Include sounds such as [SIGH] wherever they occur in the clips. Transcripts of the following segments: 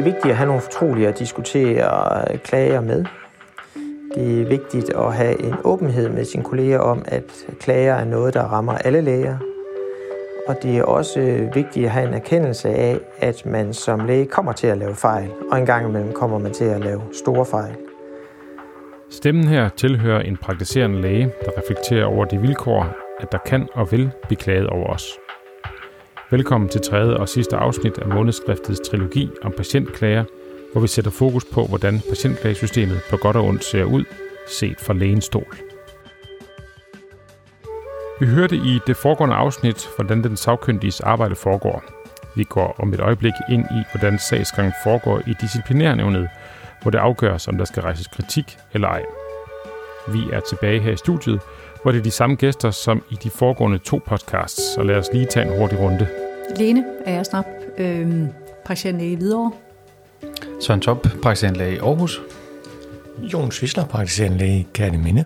det er vigtigt at have nogle fortrolige at diskutere klager med. Det er vigtigt at have en åbenhed med sine kolleger om, at klager er noget, der rammer alle læger. Og det er også vigtigt at have en erkendelse af, at man som læge kommer til at lave fejl, og en gang imellem kommer man til at lave store fejl. Stemmen her tilhører en praktiserende læge, der reflekterer over de vilkår, at der kan og vil blive klaget over os. Velkommen til tredje og sidste afsnit af månedsskriftets trilogi om patientklager, hvor vi sætter fokus på, hvordan patientklagesystemet på godt og ondt ser ud, set fra lægens stol. Vi hørte i det foregående afsnit, hvordan den sagkyndiges arbejde foregår. Vi går om et øjeblik ind i, hvordan sagsgangen foregår i disciplinærnævnet, hvor det afgøres, om der skal rejses kritik eller ej. Vi er tilbage her i studiet, hvor det er de samme gæster som i de foregående to podcasts, så lad os lige tage en hurtig runde. Lene er jeg snart, øh, praktiserende i Hvidovre. Søren Top, praktiserende læge i Aarhus. Jon Svisler, praktiserende læge i Kærteminde.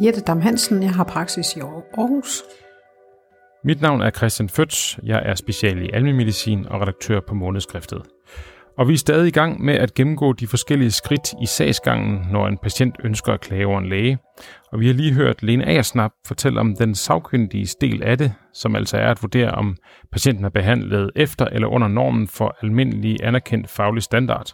Jette Dam Hansen, jeg har praksis i Aarhus. Mit navn er Christian Føtz. Jeg er special i almindelig medicin og redaktør på Månedskriftet. Og vi er stadig i gang med at gennemgå de forskellige skridt i sagsgangen, når en patient ønsker at klage over en læge. Og vi har lige hørt Lene Agersnap fortælle om den sagkyndige del af det, som altså er at vurdere, om patienten er behandlet efter eller under normen for almindelig anerkendt faglig standard.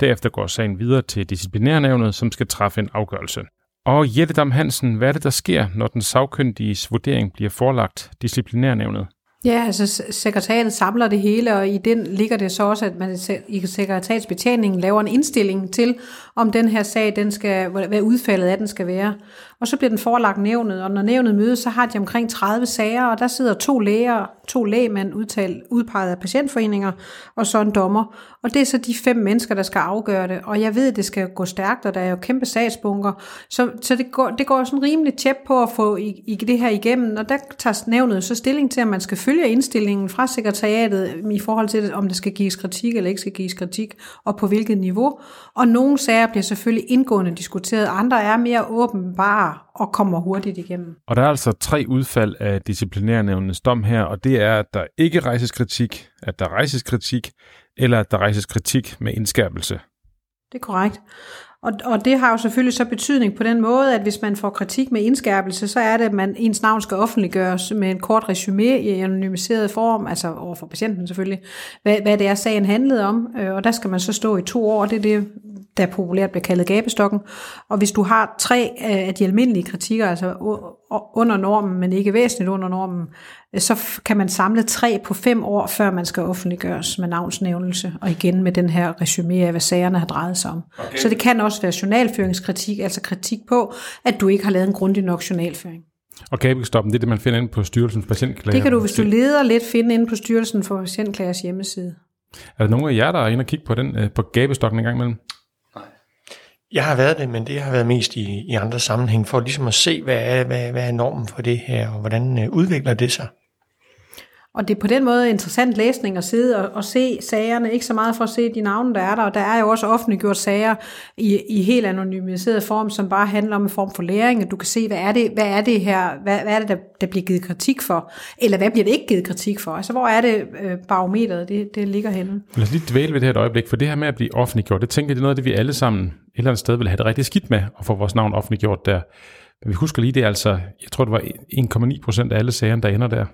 Derefter går sagen videre til disciplinærnævnet, som skal træffe en afgørelse. Og Jette Dam Hansen, hvad er det, der sker, når den sagkyndiges vurdering bliver forelagt disciplinærnævnet? Ja, altså sekretariatet samler det hele, og i den ligger det så også, at man i sekretariatsbetjeningen laver en indstilling til, om den her sag, den skal, hvad udfaldet af den skal være. Og så bliver den forelagt nævnet, og når nævnet mødes, så har de omkring 30 sager, og der sidder to læger, to lægemænd udtalt, udpeget af patientforeninger, og så en dommer. Og det er så de fem mennesker, der skal afgøre det. Og jeg ved, at det skal gå stærkt, og der er jo kæmpe sagsbunker. Så, så det, går, det går sådan rimelig tæt på at få i, i det her igennem, og der tager nævnet så stilling til, at man skal følge indstillingen fra sekretariatet i forhold til, om der skal gives kritik eller ikke skal gives kritik, og på hvilket niveau. Og nogle sager bliver selvfølgelig indgående diskuteret, andre er mere åbenbare og kommer hurtigt igennem. Og der er altså tre udfald af disciplinærnævnens dom her, og det er, at der ikke rejses kritik, at der rejses kritik, eller at der rejses kritik med indskærpelse. Det er korrekt. Og, og det har jo selvfølgelig så betydning på den måde, at hvis man får kritik med indskærpelse, så er det, at man, ens navn skal offentliggøres med en kort resume i anonymiseret form, altså over for patienten selvfølgelig, hvad, hvad det er, sagen handlede om. Øh, og der skal man så stå i to år, det er det, der populært bliver kaldet gabestokken. Og hvis du har tre øh, af de almindelige kritikker, altså under normen, men ikke væsentligt under normen, så kan man samle tre på fem år, før man skal offentliggøres med navnsnævnelse, og igen med den her resume af, hvad sagerne har drejet sig om. Okay. Så det kan også være journalføringskritik, altså kritik på, at du ikke har lavet en grundig nok journalføring. Og gabestoppen, det er det, man finder inde på Styrelsen for Patientklager? Det kan du, hvis du leder lidt, finde inde på Styrelsen for Patientklagers hjemmeside. Er der nogen af jer, der er inde og kigge på den øh, på gabestokken en gang imellem? Jeg har været det, men det har været mest i, i andre sammenhæng, for ligesom at se, hvad er, hvad, hvad er normen for det her, og hvordan øh, udvikler det sig. Og det er på den måde interessant læsning at sidde og, og se sagerne, ikke så meget for at se de navne, der er der, og der er jo også offentliggjort sager i, i helt anonymiseret form, som bare handler om en form for læring, at du kan se, hvad er det, hvad er det her, hvad, hvad er det, der, der bliver givet kritik for, eller hvad bliver det ikke givet kritik for, altså hvor er det øh, barometeret, det, det ligger henne. Lad os lige dvæle ved det her et øjeblik, for det her med at blive offentliggjort, det tænker jeg, det er noget af det, vi alle sammen eller andet sted vil have det rigtig skidt med, at få vores navn offentliggjort der. Men vi husker lige, det er altså, jeg tror det var 1,9 procent af alle sagerne, der ender der.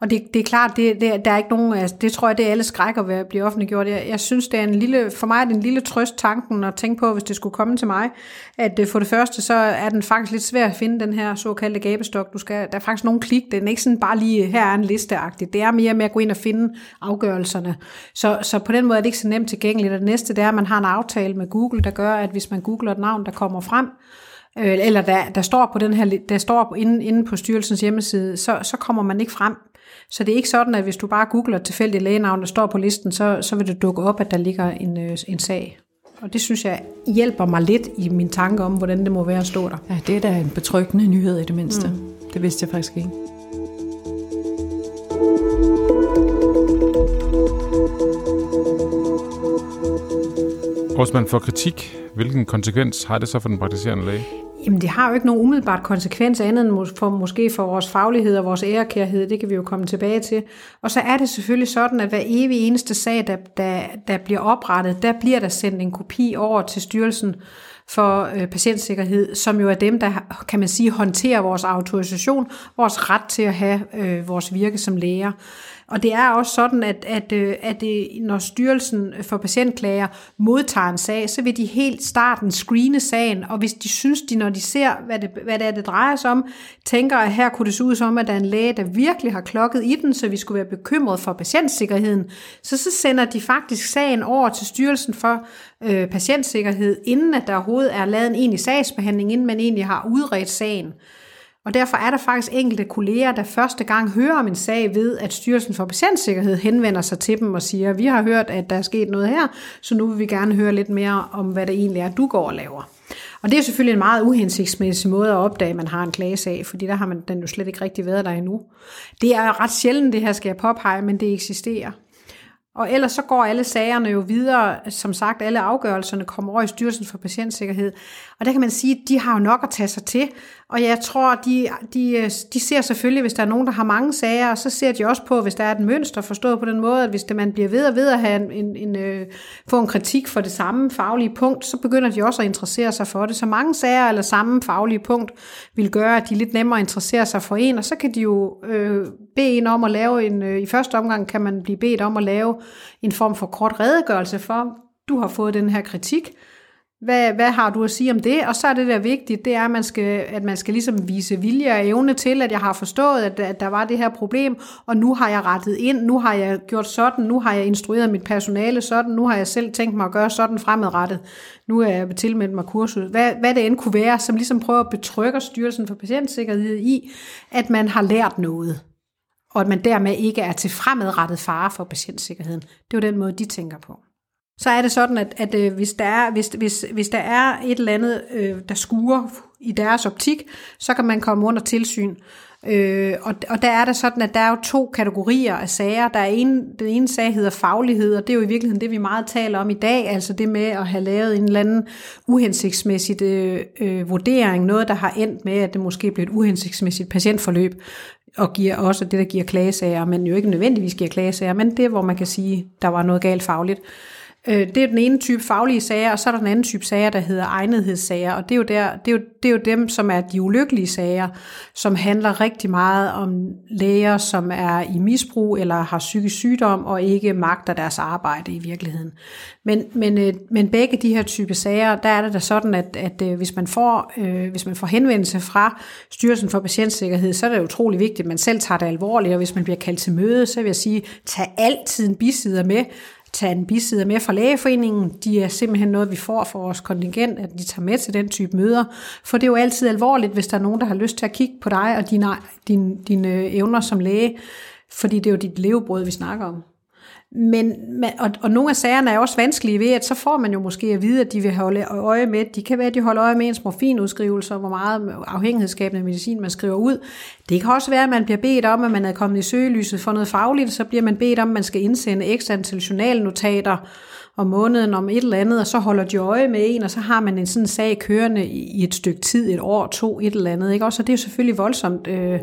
Og det, det er klart, det, det, der er ikke nogen, altså, det tror jeg, det er alle skrækker ved at blive offentliggjort. Jeg, jeg synes, det er en lille, for mig er det en lille trøst tanken at tænke på, hvis det skulle komme til mig, at øh, for det første, så er den faktisk lidt svær at finde den her såkaldte gabestok. Du skal, der er faktisk nogen klik, den er ikke sådan bare lige, her er en listeagtig. Det er mere med at gå ind og finde afgørelserne. Så, så på den måde er det ikke så nemt tilgængeligt. Og det næste, det er, at man har en aftale med Google, der gør, at hvis man googler et navn, der kommer frem, øh, eller der, der står på den her, der står inde, inde på styrelsens hjemmeside, så, så kommer man ikke frem. Så det er ikke sådan, at hvis du bare googler tilfældigt lægenavn, der står på listen, så, så vil det dukke op, at der ligger en, øh, en sag. Og det synes jeg hjælper mig lidt i min tanke om, hvordan det må være at stå der. Ja, det er da en betryggende nyhed i det mindste. Mm. Det vidste jeg faktisk ikke. Hvis man får kritik, hvilken konsekvens har det så for den praktiserende læge? Jamen, det har jo ikke nogen umiddelbart konsekvens andet end for, måske for vores faglighed og vores ærekærhed. Det kan vi jo komme tilbage til. Og så er det selvfølgelig sådan, at hver evig eneste sag, der, der, der bliver oprettet, der bliver der sendt en kopi over til styrelsen for øh, patientsikkerhed, som jo er dem, der kan man sige håndterer vores autorisation, vores ret til at have øh, vores virke som læger. Og det er også sådan, at, at, øh, at, at når Styrelsen for Patientklager modtager en sag, så vil de helt starten screene sagen, og hvis de synes, de når de ser, hvad det, hvad det er, det drejer sig om, tænker, at her kunne det se ud som, at der er en læge, der virkelig har klokket i den, så vi skulle være bekymret for patientsikkerheden, så så sender de faktisk sagen over til Styrelsen for øh, Patientsikkerhed, inden at der overhovedet er lavet en egentlig sagsbehandling, inden man egentlig har udredt sagen. Og derfor er der faktisk enkelte kolleger, der første gang hører om en sag ved, at Styrelsen for Patientsikkerhed henvender sig til dem og siger, vi har hørt, at der er sket noget her, så nu vil vi gerne høre lidt mere om, hvad det egentlig er, du går og laver. Og det er selvfølgelig en meget uhensigtsmæssig måde at opdage, at man har en klagesag, fordi der har man den jo slet ikke rigtig været der endnu. Det er ret sjældent, det her skal jeg påpege, men det eksisterer. Og ellers så går alle sagerne jo videre, som sagt, alle afgørelserne kommer over i Styrelsen for Patientsikkerhed. Og der kan man sige, at de har jo nok at tage sig til. Og jeg tror, de, de, de ser selvfølgelig, hvis der er nogen, der har mange sager, og så ser de også på, hvis der er et mønster, forstået på den måde, at hvis det, man bliver ved og ved at have en, en, en, øh, få en kritik for det samme faglige punkt, så begynder de også at interessere sig for det. Så mange sager eller samme faglige punkt vil gøre, at de lidt nemmere interesserer sig for en, og så kan de jo øh, bede en om at lave en, øh, i første omgang kan man blive bedt om at lave en form for kort redegørelse for, du har fået den her kritik, hvad, hvad har du at sige om det? Og så er det der vigtigt, det er, at man skal, at man skal ligesom vise vilje og evne til, at jeg har forstået, at, at der var det her problem, og nu har jeg rettet ind, nu har jeg gjort sådan, nu har jeg instrueret mit personale sådan, nu har jeg selv tænkt mig at gøre sådan fremadrettet. Nu er jeg tilmeldt mig kurset. Hvad, hvad det end kunne være, som ligesom prøver at betrygge Styrelsen for Patientsikkerhed i, at man har lært noget og at man dermed ikke er til fremadrettet fare for patientsikkerheden. Det er jo den måde, de tænker på. Så er det sådan, at, at øh, hvis, der er, hvis, hvis, hvis der er et eller andet, øh, der skuer i deres optik, så kan man komme under tilsyn. Øh, og, og der er det sådan, at der er jo to kategorier af sager. Der er en, den ene sag hedder faglighed, og det er jo i virkeligheden det, vi meget taler om i dag, altså det med at have lavet en eller anden uhensigtsmæssigt øh, øh, vurdering, noget der har endt med, at det måske bliver et uhensigtsmæssigt patientforløb og giver også det, der giver klagesager, men jo ikke nødvendigvis giver klagesager, men det, hvor man kan sige, der var noget galt fagligt. Øh, Øh, det er den ene type faglige sager, og så er der den anden type sager, der hedder egnethedssager, og det er, jo der, det, er jo, det er jo dem, som er de ulykkelige sager, som handler rigtig meget om læger, som er i misbrug eller har psykisk sygdom og ikke magter deres arbejde i virkeligheden. Men, men, øh, men begge de her type sager, der er det da sådan, at, at øh, hvis, man får, øh, hvis man får henvendelse fra Styrelsen for Patientsikkerhed, så er det utrolig vigtigt, at man selv tager det alvorligt, og hvis man bliver kaldt til møde, så vil jeg sige, tag altid en bisider med, tage en bisider med fra lægeforeningen. De er simpelthen noget, vi får for vores kontingent, at de tager med til den type møder. For det er jo altid alvorligt, hvis der er nogen, der har lyst til at kigge på dig og dine, dine, dine evner som læge, fordi det er jo dit levebrød, vi snakker om. Men, og, og nogle af sagerne er også vanskelige ved, at så får man jo måske at vide, at de vil holde øje med, de kan være, at de holder øje med ens morfinudskrivelser, hvor meget afhængighedsskabende medicin man skriver ud. Det kan også være, at man bliver bedt om, at man er kommet i søgelyset for noget fagligt, så bliver man bedt om, at man skal indsende ekstra antal journalnotater om måneden om et eller andet, og så holder de øje med en, og så har man en sådan sag kørende i et stykke tid, et år, to, et eller andet. Ikke? Også, og det er jo selvfølgelig voldsomt øh,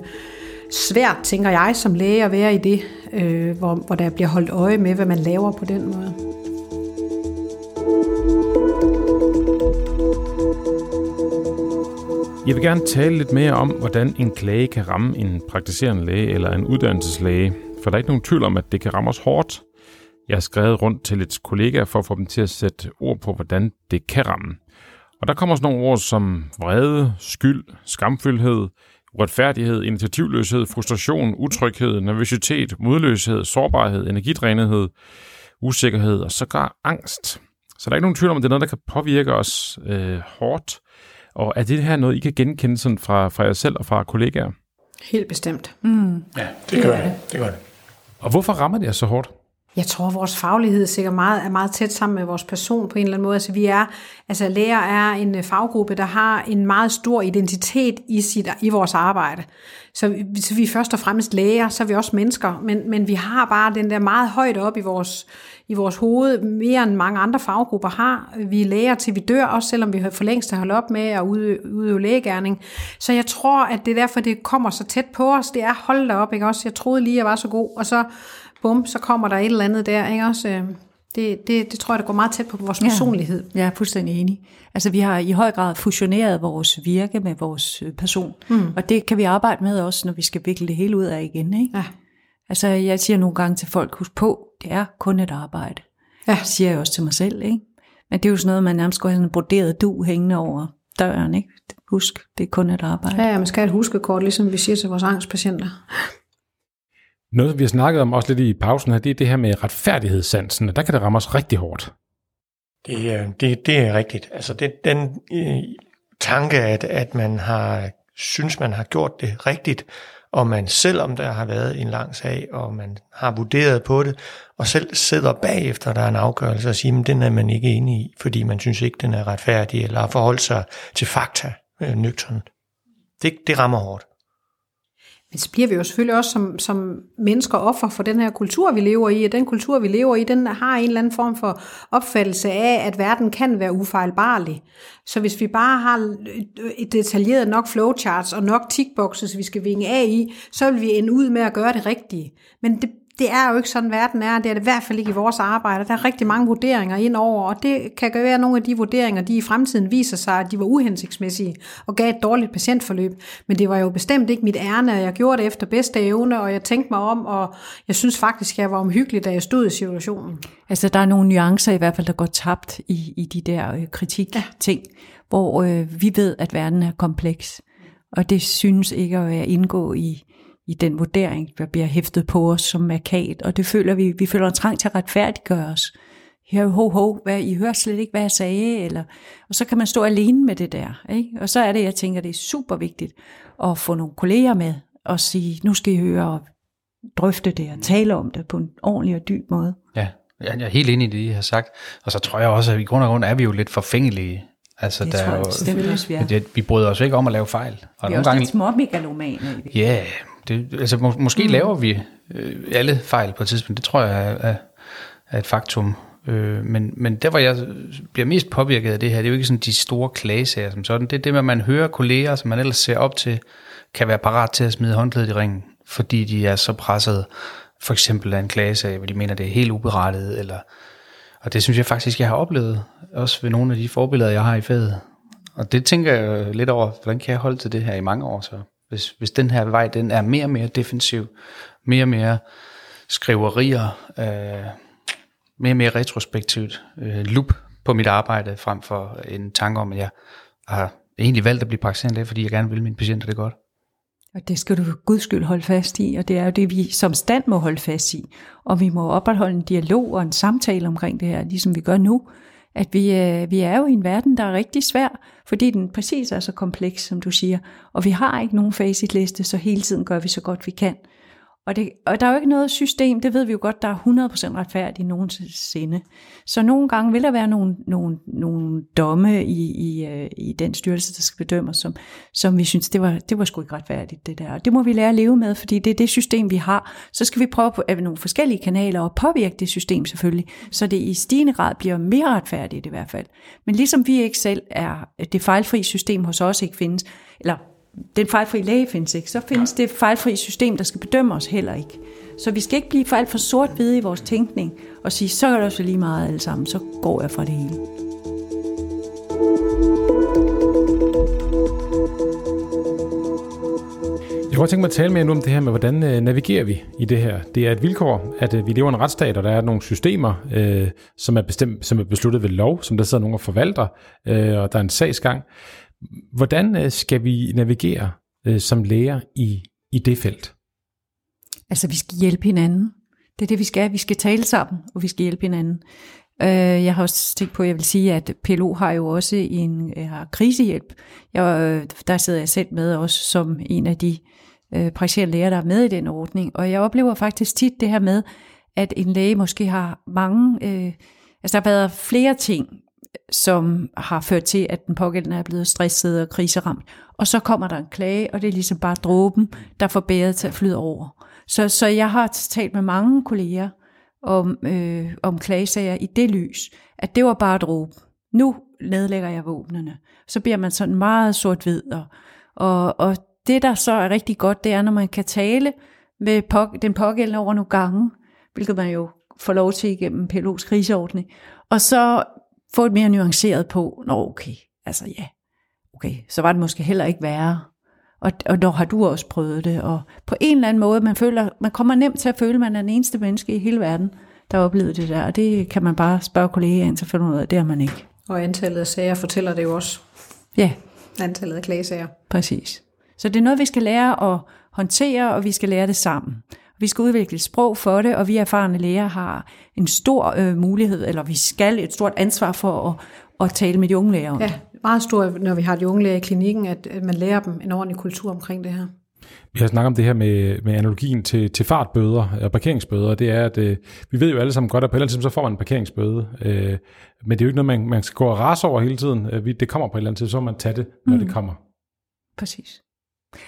svært, tænker jeg, som læge at være i det, øh, hvor, hvor der bliver holdt øje med, hvad man laver på den måde. Jeg vil gerne tale lidt mere om, hvordan en klage kan ramme en praktiserende læge eller en uddannelseslæge, for der er ikke nogen tvivl om, at det kan ramme os hårdt. Jeg har skrevet rundt til et kollegaer for at få dem til at sætte ord på, hvordan det kan ramme. Og der kommer sådan nogle ord som vrede, skyld, skamfyldhed, uretfærdighed, initiativløshed, frustration, utryghed, nervøsitet, modløshed, sårbarhed, energidrænethed, usikkerhed og sågar angst. Så der er ikke nogen tvivl om, at det er noget, der kan påvirke os øh, hårdt. Og er det her noget, I kan genkende sådan fra, fra jer selv og fra kollegaer? Helt bestemt. Mm. Ja, det gør det. det gør det. Og hvorfor rammer det jer så hårdt? Jeg tror, at vores faglighed sikkert meget, er meget tæt sammen med vores person på en eller anden måde. Altså, vi er, altså læger er en øh, faggruppe, der har en meget stor identitet i, sit, i vores arbejde. Så, så vi er først og fremmest læger, så er vi også mennesker, men, men vi har bare den der meget højt op i vores, i vores hoved, mere end mange andre faggrupper har. Vi er læger til vi dør, også selvom vi for længst har holdt op med at udøve, udøve lægegærning. Så jeg tror, at det er derfor, det kommer så tæt på os. Det er hold da op, ikke også? Jeg troede lige, jeg var så god, og så bum, så kommer der et eller andet der, ikke også? Øh, det, det, det tror jeg, der går meget tæt på vores personlighed. Ja, jeg er fuldstændig enig. Altså, vi har i høj grad fusioneret vores virke med vores øh, person, mm. og det kan vi arbejde med også, når vi skal vikle det hele ud af igen, ikke? Ja. Altså, jeg siger nogle gange til folk, husk på, det er kun et arbejde. Ja. Det siger jeg også til mig selv, ikke? Men det er jo sådan noget, man nærmest skulle have sådan en broderet du hængende over døren, ikke? Husk, det er kun et arbejde. Ja, ja, man skal have et huskekort, ligesom vi siger til vores angstpatienter. Noget, vi har snakket om også lidt i pausen her, det er det her med retfærdighedssansen, og der kan det ramme os rigtig hårdt. Det, øh, det, det er rigtigt. Altså det, den øh, tanke, at, at man har synes, man har gjort det rigtigt, og man selvom der har været en lang sag, og man har vurderet på det, og selv sidder bagefter, der er en afgørelse, og siger, at den er man ikke enig i, fordi man synes ikke, den er retfærdig, eller har forholdt sig til fakta øh, nøgtern. Det, det rammer hårdt. Men så bliver vi jo selvfølgelig også som, som mennesker offer for den her kultur, vi lever i, og den kultur, vi lever i, den har en eller anden form for opfattelse af, at verden kan være ufejlbarlig. Så hvis vi bare har et detaljeret nok flowcharts og nok tickboxes, vi skal vinge af i, så vil vi ende ud med at gøre det rigtige. Men det, det er jo ikke sådan, verden er. Det er det i hvert fald ikke i vores arbejde. Der er rigtig mange vurderinger ind over, og det kan være, at nogle af de vurderinger, de i fremtiden viser sig, at de var uhensigtsmæssige og gav et dårligt patientforløb. Men det var jo bestemt ikke mit ærne, og jeg gjorde det efter bedste evne, og jeg tænkte mig om, og jeg synes faktisk, jeg var omhyggelig, da jeg stod i situationen. Altså, der er nogle nuancer i hvert fald, der går tabt i, i de der øh, kritik-ting, ja. hvor øh, vi ved, at verden er kompleks. Og det synes ikke at være indgå i, i den vurdering, der bliver hæftet på os som markat. Og det føler vi, vi føler en trang til at retfærdiggøre os. Her, ho, ho, hvad, I hører slet ikke, hvad jeg sagde. Eller, og så kan man stå alene med det der. Ikke? Og så er det, jeg tænker, det er super vigtigt at få nogle kolleger med og sige, nu skal I høre og drøfte det og tale om det på en ordentlig og dyb måde. Ja, jeg er helt enig i det, I har sagt. Og så tror jeg også, at i grund og grund er vi jo lidt forfængelige. Altså, Det der tror er jeg jo, bestemt også, vi er. det, vi bryder os ikke om at lave fejl. Og Vi er også lidt småmegalomane. i det. Ja, det, altså må, måske mm. laver vi øh, alle fejl på et tidspunkt. Det tror jeg er, er, er et faktum. Øh, men, men der, hvor jeg bliver mest påvirket af det her, det er jo ikke sådan de store klagesager som sådan. Det er det med, at man hører kolleger, som man ellers ser op til, kan være parat til at smide håndklædet i ringen, fordi de er så presset, for eksempel af en klagesag, hvor de mener, det er helt uberettiget, eller og det synes jeg faktisk, jeg har oplevet, også ved nogle af de forbilleder, jeg har i faget. Og det tænker jeg lidt over, hvordan kan jeg holde til det her i mange år så? Hvis, hvis den her vej, den er mere og mere defensiv, mere og mere skriverier, øh, mere og mere retrospektivt øh, loop på mit arbejde, frem for en tanke om, at jeg har egentlig valgt at blive praktiserende læge, fordi jeg gerne vil mine patienter det godt. Og det skal du for guds skyld holde fast i, og det er jo det, vi som stand må holde fast i. Og vi må opretholde en dialog og en samtale omkring det her, ligesom vi gør nu. At vi, øh, vi er jo i en verden, der er rigtig svær, fordi den præcis er så kompleks, som du siger. Og vi har ikke nogen facitliste, så hele tiden gør vi så godt vi kan. Og, det, og der er jo ikke noget system, det ved vi jo godt, der er 100% retfærdigt nogensinde. Så nogle gange vil der være nogle, nogle, nogle domme i, i, øh, i den styrelse, der skal bedømmes, som, som vi synes, det var, det var sgu ikke retfærdigt, det der. Og det må vi lære at leve med, fordi det er det system, vi har. Så skal vi prøve på øh, nogle forskellige kanaler og påvirke det system selvfølgelig, så det i stigende grad bliver mere retfærdigt i hvert fald. Men ligesom vi ikke selv er, det fejlfri system hos os ikke findes, eller den fejlfri læge findes ikke, så findes det fejlfri system, der skal bedømme os heller ikke. Så vi skal ikke blive for alt for sort-hvide i vores tænkning og sige, så er det også lige meget alle sammen, så går jeg fra det hele. Jeg kunne godt tænke mig at tale mere nu om det her med, hvordan øh, navigerer vi i det her. Det er et vilkår, at øh, vi lever i en retsstat, og der er nogle systemer, øh, som, er bestemt, som er besluttet ved lov, som der sidder nogen og forvalter, øh, og der er en sagsgang. Hvordan øh, skal vi navigere øh, som læger i, i det felt? Altså, vi skal hjælpe hinanden. Det er det, vi skal. Vi skal tale sammen, og vi skal hjælpe hinanden. Øh, Jeg har også tænkt på, at jeg vil sige, at PLO har jo også en øh, har krisehjælp. Jeg, øh, der sidder jeg selv med også som en af de øh, praktiserende læger, der er med i den ordning. Og jeg oplever faktisk tit det her med, at en læge måske har mange, øh, altså der har været flere ting, som har ført til, at den pågældende er blevet stresset og kriseramt. Og så kommer der en klage, og det er ligesom bare dråben, der får bæret til at flyde over. Så, så jeg har talt med mange kolleger om, øh, om klagesager i det lys, at det var bare dråben. Nu nedlægger jeg våbnene. Så bliver man sådan meget sort-hvid. Og, og, og det, der så er rigtig godt, det er, når man kan tale med på, den pågældende over nogle gange, hvilket man jo får lov til igennem PLO's kriseordning, og så få et mere nuanceret på, nå okay, altså ja, okay, så var det måske heller ikke værre. Og, og når har du også prøvet det, og på en eller anden måde, man føler, man kommer nemt til at føle, at man er den eneste menneske i hele verden, der har oplevet det der, og det kan man bare spørge kollegaer ind, så finder ud af, det har man ikke. Og antallet af sager fortæller det jo også. Ja. Antallet af klagesager. Præcis. Så det er noget, vi skal lære at håndtere, og vi skal lære det sammen. Vi skal udvikle sprog for det, og vi erfarne læger har en stor øh, mulighed, eller vi skal et stort ansvar for at, at tale med de unge læger om Ja, meget stort, når vi har de unge læger i klinikken, at man lærer dem en ordentlig kultur omkring det her. Vi har snakket om det her med, med analogien til, til fartbøder og parkeringsbøder. Det er, at øh, vi ved jo alle sammen godt, at på et eller andet tidspunkt så får man en parkeringsbøde. Øh, men det er jo ikke noget, man, man skal gå og rase over hele tiden. Øh, det kommer på et eller andet tidspunkt, så må man tage det, når mm. det kommer. Præcis.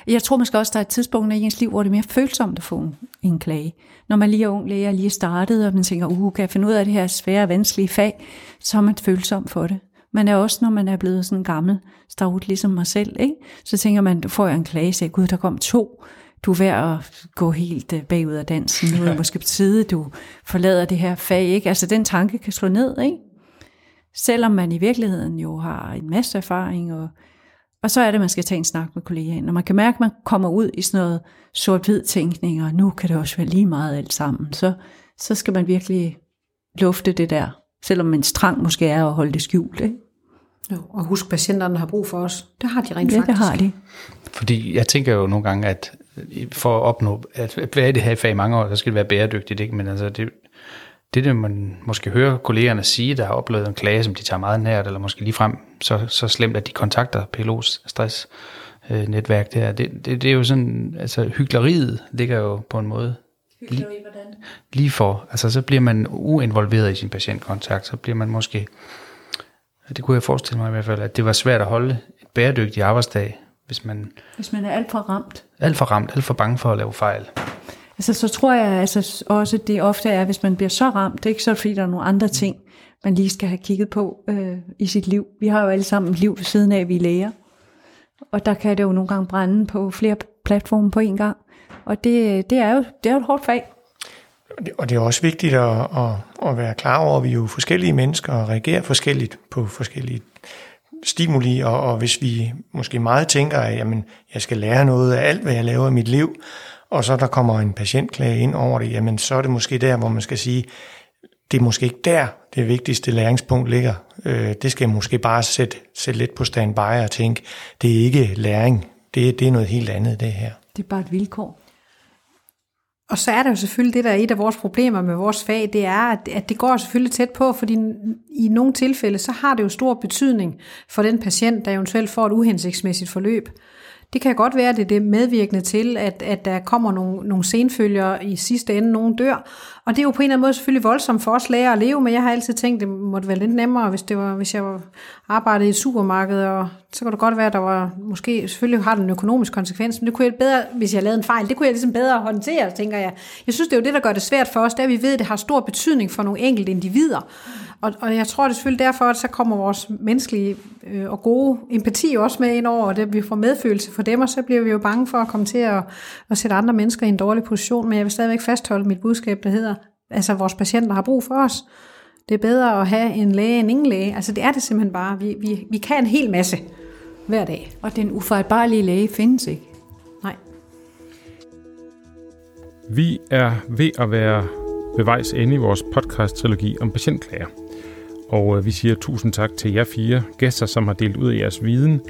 Jeg tror måske også, der er et tidspunkt i ens liv, hvor det er mere følsomt at få en, klage. Når man lige er ung læge og lige er startet, og man tænker, uh, kan jeg finde ud af det her svære, vanskelige fag, så er man følsom for det. Man er også, når man er blevet sådan gammel, starut ligesom mig selv, ikke? så tænker man, du får en klage, så gud, der kom to. Du er ved at gå helt øh, bagud af dansen. Nu er det [LAUGHS] måske på tide, du forlader det her fag. Ikke? Altså den tanke kan slå ned, ikke? Selvom man i virkeligheden jo har en masse erfaring og og så er det, at man skal tage en snak med kollegaen. Når man kan mærke, at man kommer ud i sådan noget sort-hvid tænkning, og nu kan det også være lige meget alt sammen, så, så skal man virkelig lufte det der. Selvom man trang måske er at holde det skjult. Ikke? Jo, og husk, patienterne har brug for os. Det har de rent ja, faktisk. det har de. Fordi jeg tænker jo nogle gange, at for at opnå, at hvad er det her i fag i mange år, så skal det være bæredygtigt, ikke? men altså det, det, det man måske hører kollegerne sige, der har oplevet en klage, som de tager meget nært, eller måske lige frem så, så slemt, at de kontakter PLO's stress øh, netværk der. Det, det, det er jo sådan, altså hyggeleriet ligger jo på en måde lige, lige for, altså så bliver man uinvolveret i sin patientkontakt, så bliver man måske, det kunne jeg forestille mig i hvert fald, at det var svært at holde et bæredygtigt arbejdsdag, hvis man, Hvis man er alt for ramt. alt for ramt, alt for bange for at lave fejl. Altså, så tror jeg altså også, det ofte er, hvis man bliver så ramt, det er ikke så, fordi der er nogle andre ting, man lige skal have kigget på øh, i sit liv. Vi har jo alle sammen et liv ved siden af, at vi er læger. Og der kan det jo nogle gange brænde på flere platforme på en gang. Og det, det, er, jo, det er jo et hårdt fag. Og det- Og det er også vigtigt at, at, at være klar over, at vi er jo forskellige mennesker og reagerer forskelligt på forskellige stimuli, og, og hvis vi måske meget tænker, at jamen, jeg skal lære noget af alt, hvad jeg laver i mit liv, og så der kommer en patientklage ind over det, jamen så er det måske der, hvor man skal sige, det er måske ikke der, det vigtigste læringspunkt ligger. Øh, det skal måske bare sætte, sætte lidt på standby og tænke, det er ikke læring, det, det er noget helt andet det her. Det er bare et vilkår. Og så er der jo selvfølgelig det, der er et af vores problemer med vores fag, det er, at, at det går selvfølgelig tæt på, fordi i nogle tilfælde, så har det jo stor betydning for den patient, der eventuelt får et uhensigtsmæssigt forløb. Det kan godt være, at det er det medvirkende til, at, at der kommer nogle, nogle senfølger i sidste ende, nogen dør. Og det er jo på en eller anden måde selvfølgelig voldsomt for os læger at leve men Jeg har altid tænkt, det måtte være lidt nemmere, hvis, det var, hvis jeg var, arbejdede i et supermarked, og så kunne det godt være, at der var, måske selvfølgelig har den en økonomisk konsekvens, men det kunne jeg bedre, hvis jeg lavede en fejl, det kunne jeg ligesom bedre håndtere, tænker jeg. Jeg synes, det er jo det, der gør det svært for os, det er, at vi ved, at det har stor betydning for nogle enkelte individer. Og, og jeg tror det er selvfølgelig derfor, at så kommer vores menneskelige øh, og gode empati også med ind over, og det, vi får medfølelse for dem, og så bliver vi jo bange for at komme til at, at sætte andre mennesker i en dårlig position, men jeg vil stadigvæk fastholde mit budskab, der hedder, altså vores patienter har brug for os. Det er bedre at have en læge end ingen læge. Altså det er det simpelthen bare. Vi, vi, vi kan en hel masse hver dag. Og den ufejlbarlige læge findes ikke. Nej. Vi er ved at være ved vejs ende i vores podcast-trilogi om patientklager. Og øh, vi siger tusind tak til jer fire gæster, som har delt ud af jeres viden.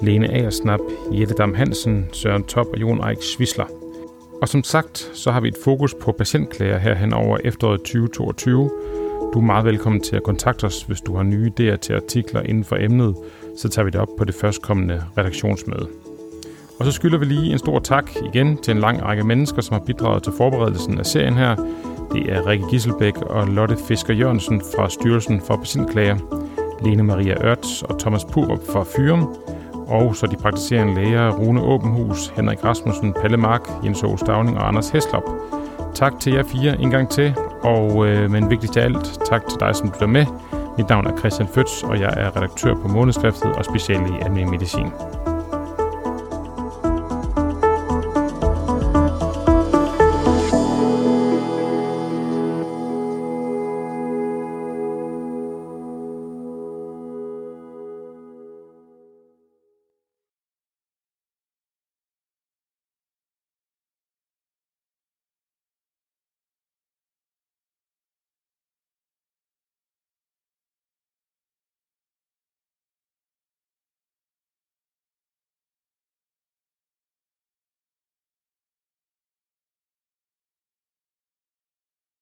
Lene Aersnap, Jette Dam Hansen, Søren Top og Jon Eik Svisler. Og som sagt, så har vi et fokus på patientklager her hen over efteråret 2022. Du er meget velkommen til at kontakte os, hvis du har nye idéer til artikler inden for emnet, så tager vi det op på det førstkommende redaktionsmøde. Og så skylder vi lige en stor tak igen til en lang række mennesker, som har bidraget til forberedelsen af serien her. Det er Rikke Gisselbæk og Lotte Fisker Jørgensen fra Styrelsen for Patientklager, Lene Maria Ørts og Thomas Purup fra Fyrum, og så de praktiserende læger Rune Åbenhus, Henrik Rasmussen, Palle Mark, Jens Aarhus Stavning og Anders Heslop. Tak til jer fire en gang til, og øh, men vigtigst af alt, tak til dig, som lytter med. Mit navn er Christian Føds, og jeg er redaktør på Månedskriftet og speciale i almindelig medicin.